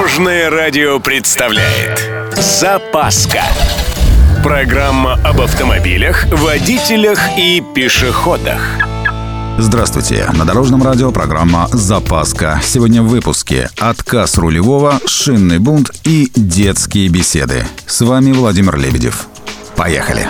Дорожное радио представляет Запаска Программа об автомобилях, водителях и пешеходах Здравствуйте! На Дорожном радио программа «Запаска». Сегодня в выпуске «Отказ рулевого», «Шинный бунт» и «Детские беседы». С вами Владимир Лебедев. Поехали!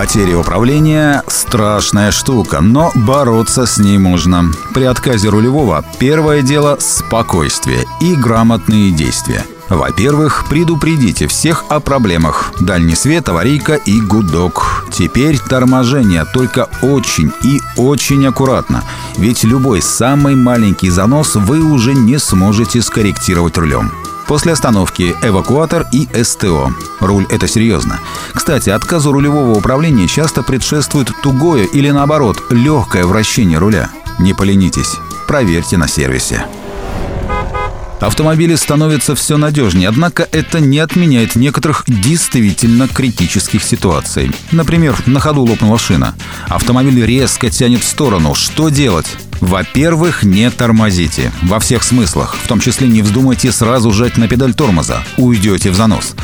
Потеря управления – страшная штука, но бороться с ней можно. При отказе рулевого первое дело – спокойствие и грамотные действия. Во-первых, предупредите всех о проблемах. Дальний свет, аварийка и гудок. Теперь торможение, только очень и очень аккуратно. Ведь любой самый маленький занос вы уже не сможете скорректировать рулем. После остановки эвакуатор и СТО. Руль – это серьезно. Кстати, отказу рулевого управления часто предшествует тугое или наоборот легкое вращение руля. Не поленитесь, проверьте на сервисе. Автомобили становятся все надежнее, однако это не отменяет некоторых действительно критических ситуаций. Например, на ходу лопнула шина. Автомобиль резко тянет в сторону. Что делать? Во-первых, не тормозите. Во всех смыслах. В том числе не вздумайте сразу жать на педаль тормоза. Уйдете в занос.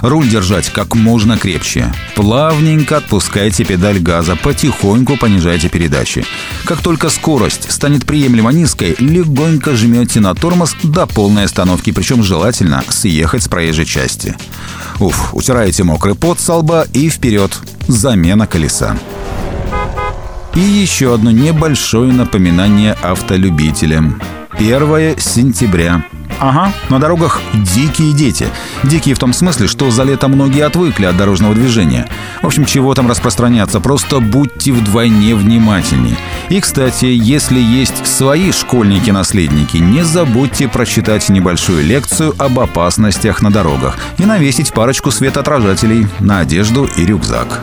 Руль держать как можно крепче. Плавненько отпускайте педаль газа, потихоньку понижайте передачи. Как только скорость станет приемлемо низкой, легонько жмете на тормоз до полной остановки, причем желательно съехать с проезжей части. Уф, утираете мокрый пот со лба и вперед. Замена колеса. И еще одно небольшое напоминание автолюбителям. 1 сентября. Ага, на дорогах дикие дети. Дикие в том смысле, что за лето многие отвыкли от дорожного движения. В общем, чего там распространяться, просто будьте вдвойне внимательнее. И, кстати, если есть свои школьники-наследники, не забудьте прочитать небольшую лекцию об опасностях на дорогах и навесить парочку светоотражателей на одежду и рюкзак.